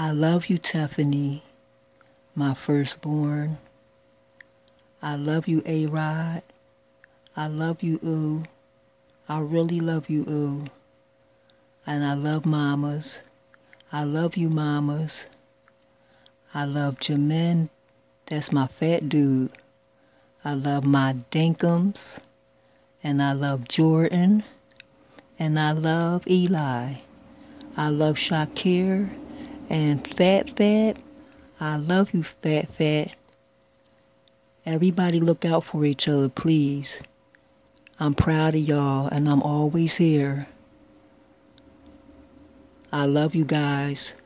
I love you, Tiffany, my firstborn. I love you, A Rod. I love you, Ooh. I really love you, Ooh. And I love mamas. I love you, mamas. I love Jamin. That's my fat dude. I love my Dinkums. And I love Jordan. And I love Eli. I love Shakir. And Fat Fat. I love you, Fat Fat. Everybody look out for each other, please. I'm proud of y'all and I'm always here. I love you guys.